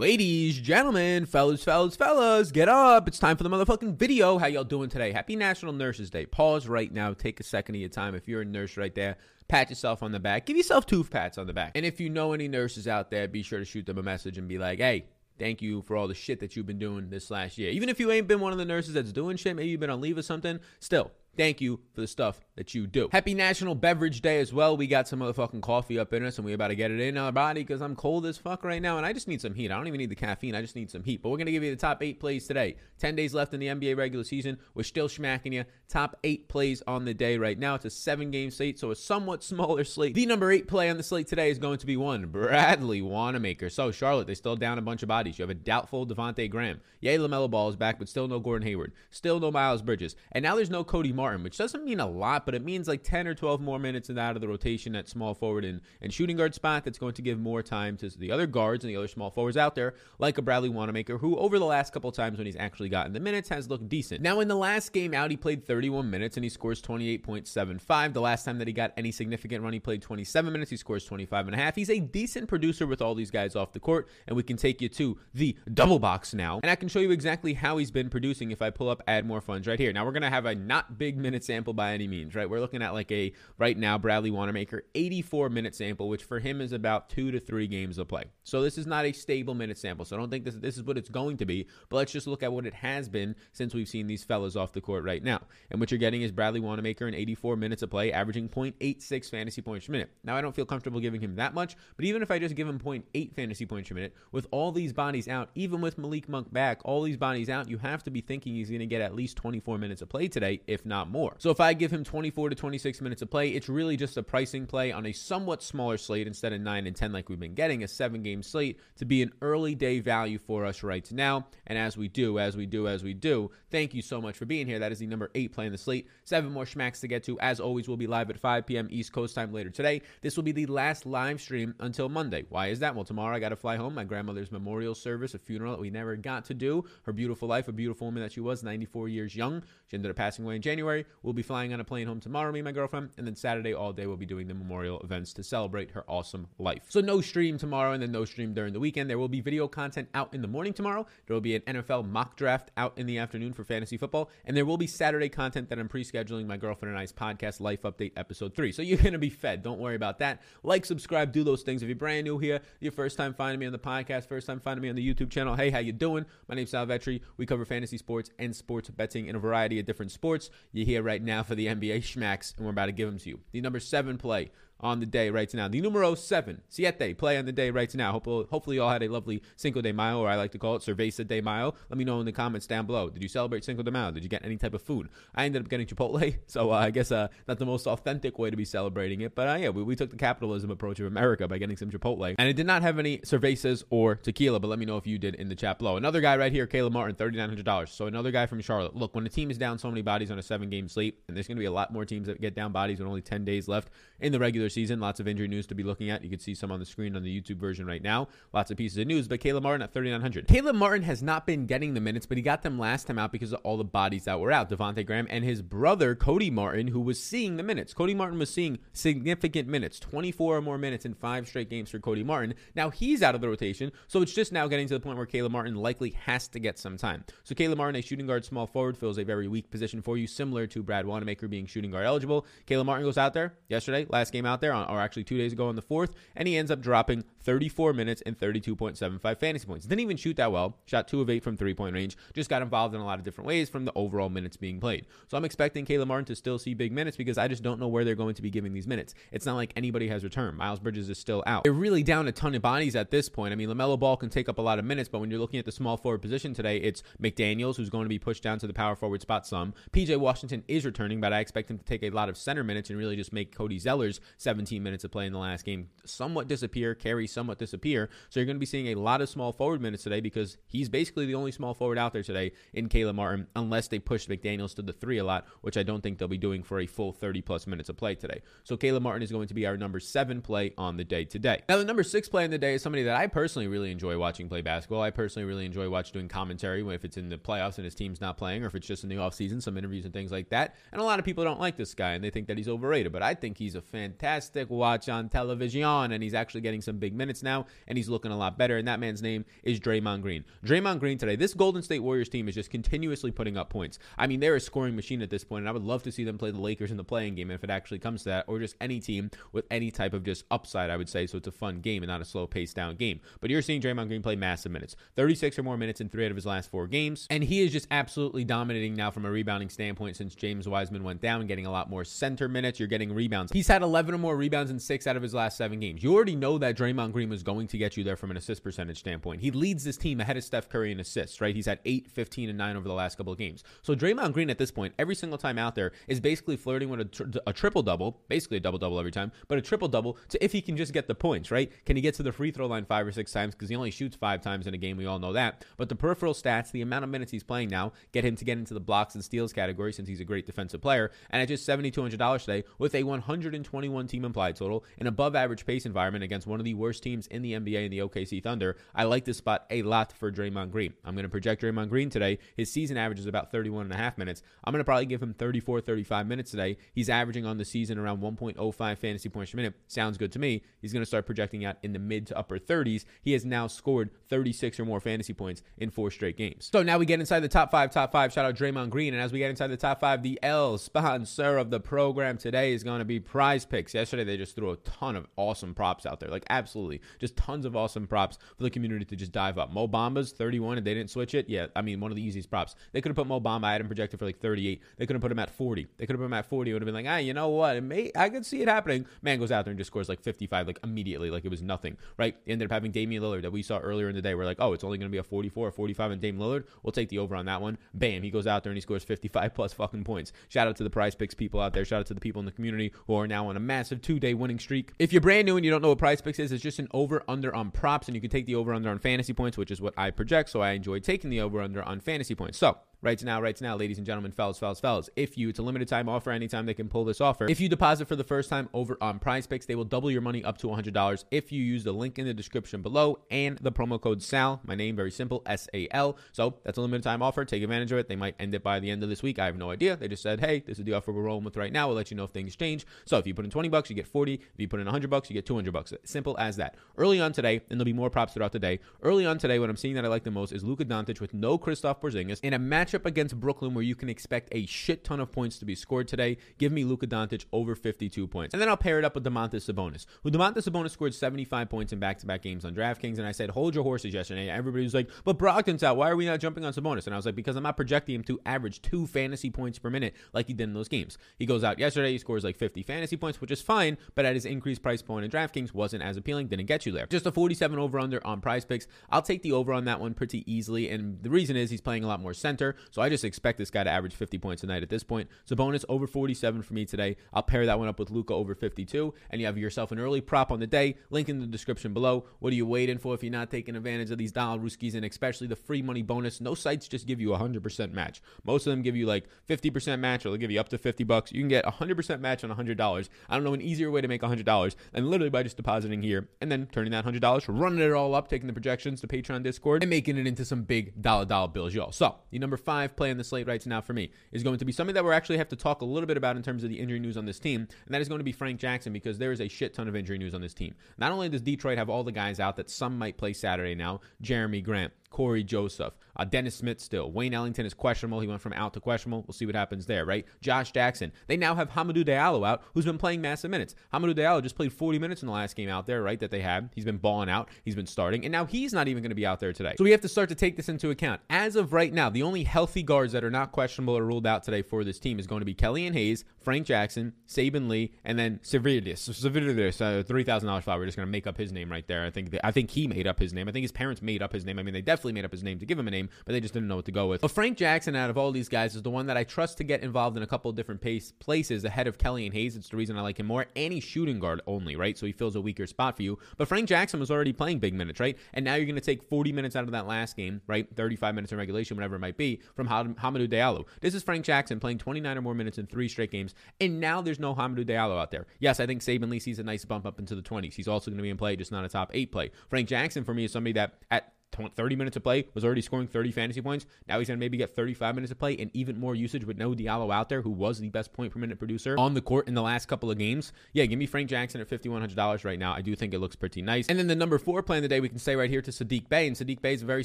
Ladies, gentlemen, fellas, fellas, fellas, get up. It's time for the motherfucking video. How y'all doing today? Happy National Nurses Day. Pause right now. Take a second of your time. If you're a nurse right there, pat yourself on the back. Give yourself two pats on the back. And if you know any nurses out there, be sure to shoot them a message and be like, hey, thank you for all the shit that you've been doing this last year. Even if you ain't been one of the nurses that's doing shit, maybe you've been on leave or something, still, thank you for the stuff that you do. Happy National Beverage Day as well. We got some motherfucking coffee up in us and we about to get it in our body because I'm cold as fuck right now and I just need some heat. I don't even need the caffeine. I just need some heat. But we're going to give you the top eight plays today. 10 days left in the NBA regular season. We're still smacking you. Top eight plays on the day right now. It's a seven game slate, so a somewhat smaller slate. The number eight play on the slate today is going to be one Bradley Wanamaker. So, Charlotte, they still down a bunch of bodies. You have a doubtful Devonte Graham. Yay, LaMelo Ball is back, but still no Gordon Hayward. Still no Miles Bridges. And now there's no Cody which doesn't mean a lot, but it means like 10 or 12 more minutes and out of the rotation at small forward and, and shooting guard spot. That's going to give more time to the other guards and the other small forwards out there, like a Bradley Wanamaker, who over the last couple times when he's actually gotten the minutes has looked decent. Now, in the last game out, he played 31 minutes and he scores 28.75. The last time that he got any significant run, he played 27 minutes. He scores 25 and a half. He's a decent producer with all these guys off the court, and we can take you to the double box now. And I can show you exactly how he's been producing if I pull up add more funds right here. Now, we're going to have a not big minute sample by any means, right? We're looking at like a right now Bradley Wanamaker 84 minute sample, which for him is about two to three games of play. So this is not a stable minute sample. So I don't think this this is what it's going to be. But let's just look at what it has been since we've seen these fellas off the court right now. And what you're getting is Bradley Wanamaker in 84 minutes of play, averaging 0.86 fantasy points per minute. Now I don't feel comfortable giving him that much, but even if I just give him 0.8 fantasy points per minute, with all these bodies out, even with Malik Monk back, all these bodies out, you have to be thinking he's going to get at least 24 minutes of play today, if not more. So if I give him 24 to 26 minutes of play, it's really just a pricing play on a somewhat smaller slate instead of 9 and 10 like we've been getting, a seven game slate to be an early day value for us right now. And as we do, as we do, as we do, thank you so much for being here. That is the number eight play in the slate. Seven more schmacks to get to. As always, we'll be live at 5 p.m. East Coast time later today. This will be the last live stream until Monday. Why is that? Well, tomorrow I got to fly home. My grandmother's memorial service, a funeral that we never got to do. Her beautiful life, a beautiful woman that she was, 94 years young. She ended up passing away in January. We'll be flying on a plane home tomorrow, me and my girlfriend. And then Saturday all day we'll be doing the memorial events to celebrate her awesome life. So no stream tomorrow and then no stream during the weekend. There will be video content out in the morning tomorrow. There will be an NFL mock draft out in the afternoon for fantasy football. And there will be Saturday content that I'm pre-scheduling my girlfriend and I's podcast life update episode three. So you're going to be fed. Don't worry about that. Like, subscribe, do those things. If you're brand new here, your first time finding me on the podcast, first time finding me on the YouTube channel. Hey, how you doing? My name's Sal Vetri. We cover fantasy sports and sports betting in a variety of different sports. Here right now for the NBA schmacks, and we're about to give them to you. The number seven play on the day right now. The numero seven, siete, play on the day right now. Hopefully, hopefully you all had a lovely Cinco de Mayo, or I like to call it Cerveza de Mayo. Let me know in the comments down below. Did you celebrate Cinco de Mayo? Did you get any type of food? I ended up getting Chipotle, so uh, I guess uh, not the most authentic way to be celebrating it, but uh, yeah, we, we took the capitalism approach of America by getting some Chipotle. And it did not have any cervezas or tequila, but let me know if you did in the chat below. Another guy right here, Caleb Martin, $3,900. So another guy from Charlotte. Look, when a team is down so many bodies on a seven game slate, and there's going to be a lot more teams that get down bodies with only 10 days left in the regular season, lots of injury news to be looking at. You can see some on the screen on the YouTube version right now. Lots of pieces of news, but Caleb Martin at 3,900. Caleb Martin has not been getting the minutes, but he got them last time out because of all the bodies that were out. Devonte Graham and his brother, Cody Martin, who was seeing the minutes. Cody Martin was seeing significant minutes, 24 or more minutes in five straight games for Cody Martin. Now he's out of the rotation, so it's just now getting to the point where Caleb Martin likely has to get some time. So Caleb Martin, a shooting guard, small forward, fills a very weak position for you, similar to Brad Wanamaker being shooting guard eligible. Caleb Martin goes out there yesterday, last game out there, on, or actually two days ago on the fourth, and he ends up dropping 34 minutes and 32.75 fantasy points. Didn't even shoot that well. Shot two of eight from three point range. Just got involved in a lot of different ways from the overall minutes being played. So I'm expecting Caleb Martin to still see big minutes because I just don't know where they're going to be giving these minutes. It's not like anybody has returned. Miles Bridges is still out. They're really down a ton of bodies at this point. I mean, LaMelo Ball can take up a lot of minutes, but when you're looking at the small forward position today, it's McDaniels who's going to be pushed down to the power forward spot some. PJ Washington is returning, but I expect him to take a lot of center minutes and really just make Cody Zeller's 17 minutes of play in the last game somewhat disappear, carry somewhat disappear. So you're going to be seeing a lot of small forward minutes today because he's basically the only small forward out there today in Caleb Martin, unless they push McDaniels to the three a lot, which I don't think they'll be doing for a full 30 plus minutes of play today. So Caleb Martin is going to be our number seven play on the day today. Now, the number six play on the day is somebody that I personally really enjoy watching play basketball. I personally really enjoy watching doing commentary if it's in the playoffs and his team's not playing, or if it's just in the offseason, some interviews and things like that. And a lot of people don't like this guy and they think that he's overrated, but I think he's a fantastic fantastic watch on television, and he's actually getting some big minutes now, and he's looking a lot better. And that man's name is Draymond Green. Draymond Green today, this Golden State Warriors team is just continuously putting up points. I mean, they're a scoring machine at this point, and I would love to see them play the Lakers in the play-in game if it actually comes to that, or just any team with any type of just upside, I would say. So it's a fun game and not a slow paced down game. But you're seeing Draymond Green play massive minutes 36 or more minutes in three out of his last four games. And he is just absolutely dominating now from a rebounding standpoint since James Wiseman went down, getting a lot more center minutes. You're getting rebounds. He's had 11 or more rebounds in six out of his last seven games. You already know that Draymond Green was going to get you there from an assist percentage standpoint. He leads this team ahead of Steph Curry in assists, right? He's had 8, 15, and 9 over the last couple of games. So Draymond Green at this point, every single time out there, is basically flirting with a, tr- a triple double, basically a double double every time, but a triple double to if he can just get the points, right? Can he get to the free throw line five or six times? Because he only shoots five times in a game. We all know that. But the peripheral stats, the amount of minutes he's playing now, get him to get into the blocks and steals category since he's a great defensive player. And at just $7,200 today, with a 121 team implied total, an above average pace environment against one of the worst teams in the NBA in the OKC Thunder, I like this spot a lot for Draymond Green. I'm going to project Draymond Green today. His season average is about 31 and a half minutes. I'm going to probably give him 34, 35 minutes today. He's averaging on the season around 1.05 fantasy points per minute. Sounds good to me. He's going to start projecting out in the mid to upper 30s. He has now scored 36 or more fantasy points in four straight games. So now we get inside the top five, top five. Shout out Draymond Green. And as we get inside the top five, the L sponsor of the program today is going to be Prize Picks. Yesterday, they just threw a ton of awesome props out there. Like, absolutely. Just tons of awesome props for the community to just dive up. Mo Bamba's 31 and they didn't switch it. Yeah, I mean, one of the easiest props. They could have put Mo Bamba. I had him projected for like 38. They could have put him at 40. They could have put him at 40. It would have been like, ah, you know what? It may, I could see it happening. Man goes out there and just scores like 55, like immediately, like it was nothing, right? He ended up having Damian Lillard that we saw earlier in the day. We're like, oh, it's only going to be a 44 or 45 and Dame Lillard. We'll take the over on that one. Bam, he goes out there and he scores 55 plus fucking points. Shout out to the prize picks people out there. Shout out to the people in the community who are now on a massive two day winning streak. If you're brand new and you don't know what prize picks is, it's just an over under on props and you can take the over under on fantasy points, which is what I project. So I enjoy taking the over under on fantasy points. So right now, right now, ladies and gentlemen, fellas, fellas, fellas. If you, it's a limited time offer, anytime they can pull this offer. If you deposit for the first time over on Prize Picks, they will double your money up to $100 if you use the link in the description below and the promo code SAL. My name, very simple, S A L. So that's a limited time offer. Take advantage of it. They might end it by the end of this week. I have no idea. They just said, hey, this is the offer we're rolling with right now. We'll let you know if things change. So if you put in 20 bucks, you get 40. If you put in 100 bucks, you get 200 bucks. Simple as that. Early on today, and there'll be more props throughout the day. Early on today, what I'm seeing that I like the most is Luka Doncic with no Kristaps Porzingis in a matchup against Brooklyn where you can expect a shit ton of points to be scored today. Give me Luka Doncic over 52 points. And then I'll pair it up with Domantas Sabonis, who Domantas Sabonis scored 75 points in back-to-back games on DraftKings. And I said, hold your horses yesterday. Everybody was like, but Brogdon's out. Why are we not jumping on Sabonis? And I was like, because I'm not projecting him to average two fantasy points per minute like he did in those games. He goes out yesterday, he scores like 50 fantasy points, which is fine, but at his increased price point in DraftKings wasn't as appealing, didn't get you there. Just a 47 over under on prize picks. I'll take the over on that one pretty easily. And the reason is he's playing a lot more center. So I just expect this guy to average 50 points a night at this point. Sabonis over 47 for me today. I'll pair that one up with Luka over 52, and you have yourself an early prop on the day. Link in the description below. What are you waiting for if you're not taking advantage of these dollar rooskies and especially the free money bonus? No sites just give you a 100% match. Most of them give you like 50% match, or they'll give you up to 50 bucks. You can get a 100% match on $100. I don't know an easier way to make $100 than literally by just depositing here and then turning that $100, running it all up, taking the projections to Patreon Discord, and making it into some big dollar dollar bills, y'all. So the number five play on the slate right now for me is going to be something that we're actually have to talk a little bit about in terms of the injury news on this team, and that is going to be Frank Jackson because there is a shit ton of injury news on this team. Not only does Detroit have all the guys out that some might play Saturday now, Jeremy Grant, Cory Joseph. Uh, Dennis Smith still. Wayne Ellington is questionable. He went from out to questionable. We'll see what happens there, right? Josh Jackson. They now have Hamidou Diallo out, who's been playing massive minutes. Hamidou Diallo just played 40 minutes in the last game out there, right? That they had. He's been balling out. He's been starting, and now he's not even going to be out there today. So we have to start to take this into account. As of right now, the only healthy guards that are not questionable or ruled out today for this team is going to be Killian Hayes, Frank Jackson, Saben Lee, and then Sirvydis. Sirvydis, uh, three thousand dollars file. We're just to make up his name right there. I think I think he made up his name. I think his parents made up his name. I mean, they definitely made up his name to give him a name, but they just didn't know what to go with. But Frank Jackson, out of all these guys, is the one that I trust to get involved in a couple different pace places ahead of Killian Hayes. It's the reason I like him more. He's shooting guard only, right? So he fills a weaker spot for you. But Frank Jackson was already playing big minutes, right? And now you're to take 40 minutes out of that last game, right? 35 minutes in regulation, whatever it might be, from Ham- Hamidou Diallo. This is Frank Jackson playing 29 or more minutes in three straight games, and now there's no Hamidou Diallo out there. Yes, I think Saben Lee sees a nice bump up into the 20s. He's also going to be in play, just not a top eight play. Frank Jackson for me is somebody that at 30 minutes of play, was already scoring 30 fantasy points. Now he's going to maybe get 35 minutes of play and even more usage with no Diallo out there, who was the best point per minute producer on the court in the last couple of games. Yeah, give me Frank Jackson at $5,100 right now. I do think it looks pretty nice. And then the number four play in the day, we can say right here to Saddiq Bey. And Saddiq Bey is a very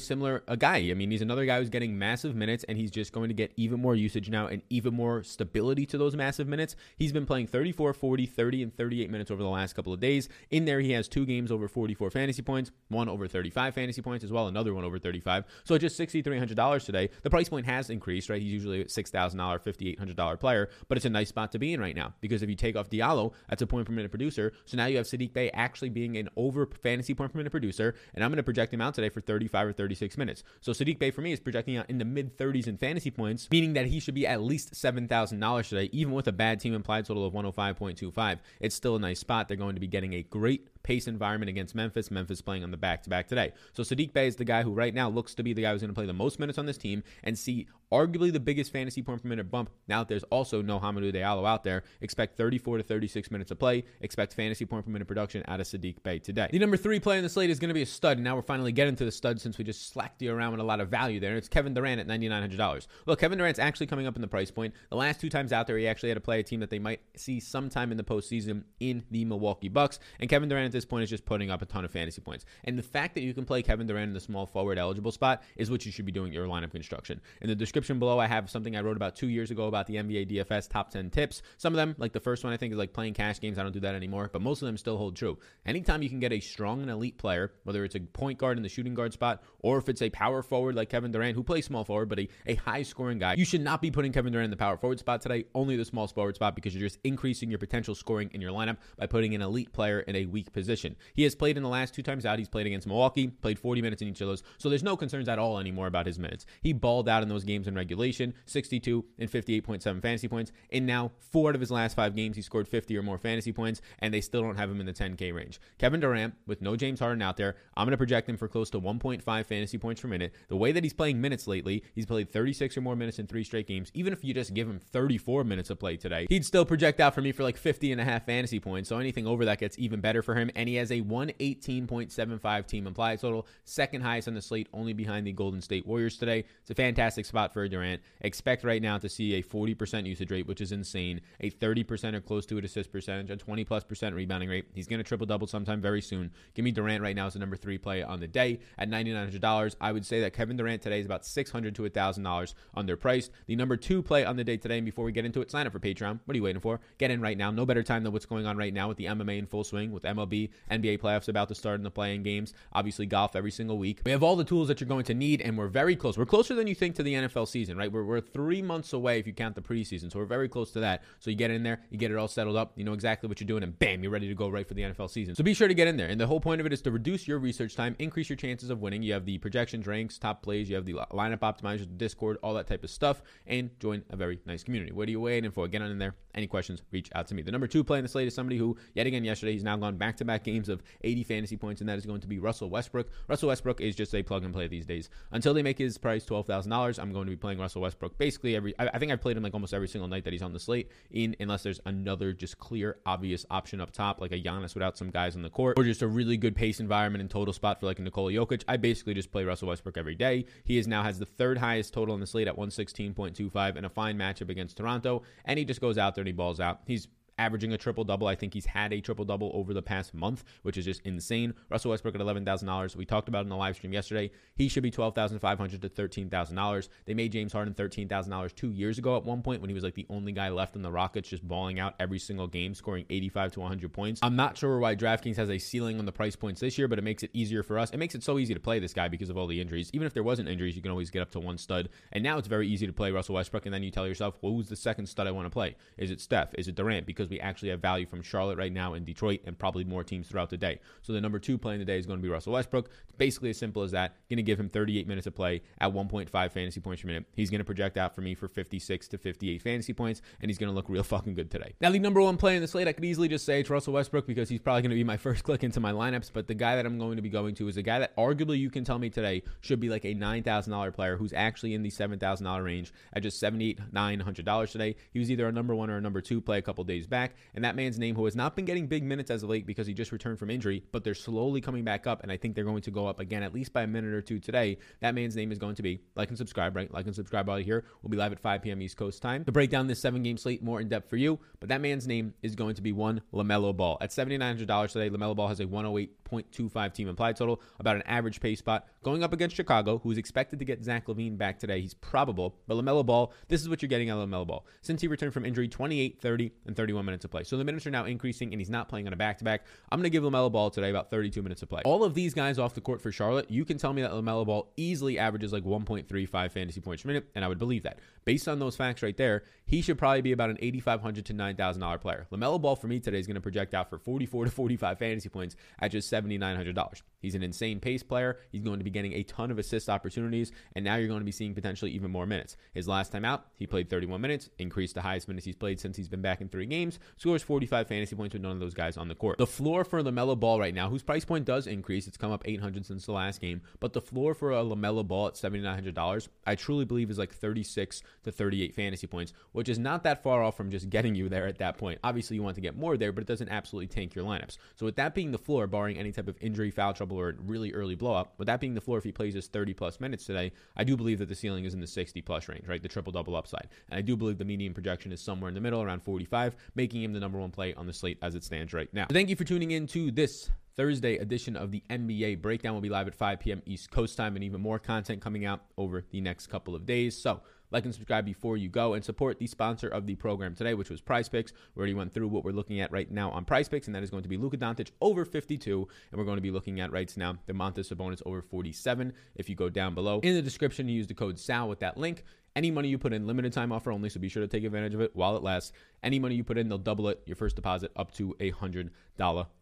similar a guy. I mean, he's another guy who's getting massive minutes and he's just going to get even more usage now and even more stability to those massive minutes. He's been playing 34, 40, 30, and 38 minutes over the last couple of days. In there, he has two games over 44 fantasy points, one over 35 fantasy points as well, another one over 35. So just $6,300 today. The price point has increased, right? He's usually a $6,000, $5,800 player, but it's a nice spot to be in right now because if you take off Diallo, that's a point per minute producer. So now you have Saddiq Bey actually being an over fantasy point per minute producer, and I'm going to project him out today for 35 or 36 minutes. So Saddiq Bey for me is projecting out in the mid 30s in fantasy points, meaning that he should be at least $7,000 today, even with a bad team implied total of 105.25. It's still a nice spot. They're going to be getting a great pace environment against Memphis. Memphis playing on the back to back today. So Saddiq Bey is the guy who right now looks to be the guy who's going to play the most minutes on this team and see arguably the biggest fantasy point per minute bump. Now that there's also no Hamidou Diallo out there, expect 34 to 36 minutes of play. Expect fantasy point per minute production out of Saddiq Bey today. The number three play in the slate is going to be a stud. And now we're finally getting to the stud since we just slacked you around with a lot of value there. It's Kevin Durant at $9,900. Look, Kevin Durant's actually coming up in the price point. The last two times out there, he actually had to play a team that they might see sometime in the postseason in the Milwaukee Bucks. And Kevin Durant at this point is just putting up a ton of fantasy points. And the fact that you can play Kevin Durant in the small forward eligible spot is what you should be doing your lineup construction. In the description below, I have something I wrote about two years ago about the NBA DFS top 10 tips. Some of them, like the first one, I think is like playing cash games. I don't do that anymore, but most of them still hold true. Anytime you can get a strong and elite player, whether it's a point guard in the shooting guard spot or if it's a power forward like Kevin Durant, who plays small forward, but a, a high scoring guy, you should not be putting Kevin Durant in the power forward spot today, only the small forward spot because you're just increasing your potential scoring in your lineup by putting an elite player in a weak position. He has played in the last two times out. He's played against Milwaukee, played 40 minutes in each of those. So there's no concerns at all anymore about his minutes. He balled out in those games in regulation, 62 and 58.7 fantasy points. And now, four out of his last five games, he scored 50 or more fantasy points, and they still don't have him in the 10K range. Kevin Durant, with no James Harden out there, I'm going to project him for close to 1.5 fantasy points per minute. The way that he's playing minutes lately, he's played 36 or more minutes in three straight games. Even if you just give him 34 minutes of play today, he'd still project out for me for like 50 and a half fantasy points. So anything over that gets even better for him. And he has a 118.75 team implied total, second highest on the slate, only behind the Golden State Warriors today. It's a fantastic spot for Durant. Expect right now to see a 40% usage rate, which is insane, a 30% or close to it assist percentage, a 20 plus percent rebounding rate. He's going to triple double sometime very soon. Give me Durant right now as the number three play on the day at $9,900. I would say that Kevin Durant today is about $600 to $1,000 underpriced. The number two play on the day today, and before we get into it, sign up for Patreon. What are you waiting for? Get in right now. No better time than what's going on right now with the MMA in full swing, with MLB, NBA playoffs about to start in the play-in games. Obviously, golf every single week. We have all the tools that you're going to need, and we're very close. We're closer than you think to the NFL season, right? We're, we're three months away if you count the preseason. So we're very close to that. So you get in there, you get it all settled up, you know exactly what you're doing, and bam, you're ready to go right for the NFL season. So be sure to get in there. And the whole point of it is to reduce your research time, increase your chances of winning. You have the projections, ranks, top plays, you have the lineup optimizers, Discord, all that type of stuff, and join a very nice community. What are you waiting for? Get on in there. Any questions, reach out to me. The number two play in the slate is somebody who, yet again, yesterday, he's now gone back to back games of 80 fantasy points, and that is going to be Russell Westbrook. Russell Westbrook is just a plug and play these days. Until they make his price $12,000, I'm going to be playing Russell Westbrook basically every, I, I think I've played him like almost every single night that he's on the slate, in unless there's another just clear, obvious option up top, like a Giannis without some guys on the court, or just a really good pace environment and total spot for like a Nikola Jokic. I basically just play Russell Westbrook every day. He is now has the third highest total on the slate at 116.25 and a fine matchup against Toronto, and he just goes out there and he balls out. He's averaging a triple double. I think he's had a triple double over the past month, which is just insane. Russell Westbrook at eleven thousand dollars. We talked about in the live stream yesterday. He should be $12,500 to thirteen thousand dollars. They made James Harden thirteen thousand dollars two years ago at one point when he was like the only guy left in the Rockets, just balling out every single game, scoring eighty five to one hundred points. I'm not sure why DraftKings has a ceiling on the price points this year, but it makes it easier for us. It makes it so easy to play this guy because of all the injuries. Even if there wasn't injuries, you can always get up to one stud. And now it's very easy to play Russell Westbrook, and then you tell yourself, well, who's the second stud I want to play? Is it Steph? Is it Durant? Because we actually have value from Charlotte right now and Detroit and probably more teams throughout the day. So the number two play in the day is going to be Russell Westbrook. It's basically as simple as that. Going to give him 38 minutes of play at 1.5 fantasy points per minute. He's going to project out for me for 56 to 58 fantasy points, and he's going to look real fucking good today. Now, the number one play in the slate, I could easily just say it's Russell Westbrook because he's probably going to be my first click into my lineups. But the guy that I'm going to be going to is a guy that arguably you can tell me today should be like a $9,000 player who's actually in the $7,000 range at just $78,900 today. He was either a number one or a number two play a couple days back. Back, and that man's name, who has not been getting big minutes as of late because he just returned from injury, but they're slowly coming back up, and I think they're going to go up again at least by a minute or two today. That man's name is going to be like and subscribe, right? Like and subscribe while you're here. We'll be live at 5 p.m. East Coast time to break down this seven game slate more in depth for you. But that man's name is going to be one LaMelo Ball. At $7,900 today, LaMelo Ball has a 108.25 team implied total, about an average pay spot. Going up against Chicago, who's expected to get Zach LaVine back today. He's probable, but LaMelo Ball, this is what you're getting out of LaMelo Ball. Since he returned from injury, 28, 30, and 31 minutes of play. So the minutes are now increasing, and he's not playing on a back to back. I'm going to give LaMelo Ball today about 32 minutes of play. All of these guys off the court for Charlotte, you can tell me that LaMelo Ball easily averages like 1.35 fantasy points per minute, and I would believe that. Based on those facts right there, he should probably be about an 8,500 to $9,000 player. LaMelo Ball for me today is going to project out for 44 to 45 fantasy points at just $7,900. He's an insane pace player. He's going to be getting a ton of assist opportunities, and now you're going to be seeing potentially even more minutes. His last time out, he played 31 minutes, increased the highest minutes he's played since he's been back in three games, scores 45 fantasy points with none of those guys on the court. The floor for LaMelo Ball right now, whose price point does increase, it's come up 800 since the last game, but the floor for a LaMelo Ball at $7,900, I truly believe is like 36 to 38 fantasy points, which is not that far off from just getting you there at that point. Obviously, you want to get more there, but it doesn't absolutely tank your lineups. So with that being the floor, barring any type of injury, foul trouble, or really early blow up, with that being the floor, if he plays his 30 plus minutes today, I do believe that the ceiling is in the 60 plus range, right? The triple double upside. And I do believe the median projection is somewhere in the middle, around 45, making him the number one play on the slate as it stands right now. So thank you for tuning in to this Thursday edition of the NBA Breakdown will be live at 5 p.m. East Coast time and even more content coming out over the next couple of days. So, like and subscribe before you go and support the sponsor of the program today, which was Prize Picks. We already went through what we're looking at right now on Prize Picks, and that is going to be Luka Doncic over 52. And we're going to be looking at right now Domantas Sabonis over 47. If you go down below in the description, you use the code SAL with that link. Any money you put in, limited time offer only, so be sure to take advantage of it while it lasts. Any money you put in, they'll double it, your first deposit up to a $100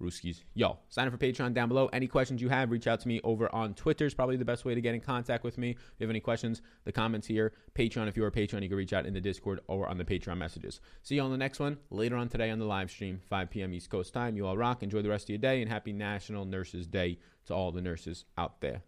Rooskies. Yo, sign up for Patreon down below. Any questions you have, reach out to me over on Twitter is probably the best way to get in contact with me. If you have any questions, the comments here. Patreon, if you're a Patreon, you can reach out in the Discord or on the Patreon messages. See you on the next one later on today on the live stream, 5 p.m. East Coast time. You all rock. Enjoy the rest of your day, and happy National Nurses Day to all the nurses out there.